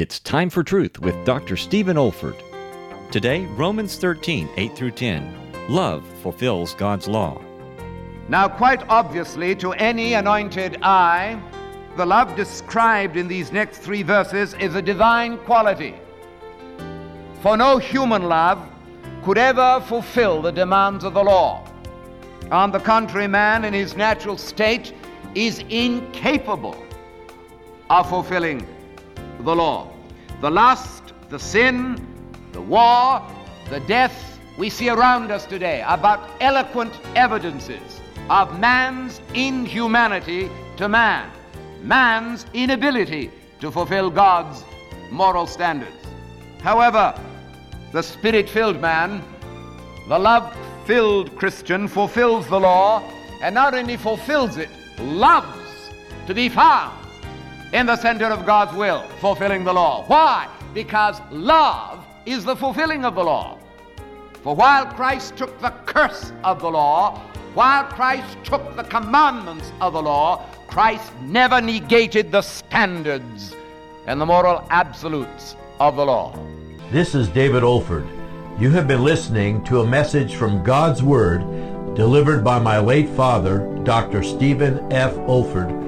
It's Time for Truth with Dr. Stephen Olford. Today, Romans 13, 8 through 10. Love fulfills God's law. Now, quite obviously, to any anointed eye, the love described in these next three verses is a divine quality. For no human love could ever fulfill the demands of the law. On the contrary, man in his natural state is incapable of fulfilling the law. The lust, the sin, the war, the death we see around us today are but eloquent evidences of man's inhumanity to man, man's inability to fulfill God's moral standards. However, the spirit filled man, the love filled Christian, fulfills the law and not only fulfills it, loves to be found in the center of God's will, fulfilling the law. Why? Because love is the fulfilling of the law. For while Christ took the curse of the law, while Christ took the commandments of the law, Christ never negated the standards and the moral absolutes of the law. This is David Olford. You have been listening to a message from God's Word delivered by my late father, Dr. Stephen F. Olford,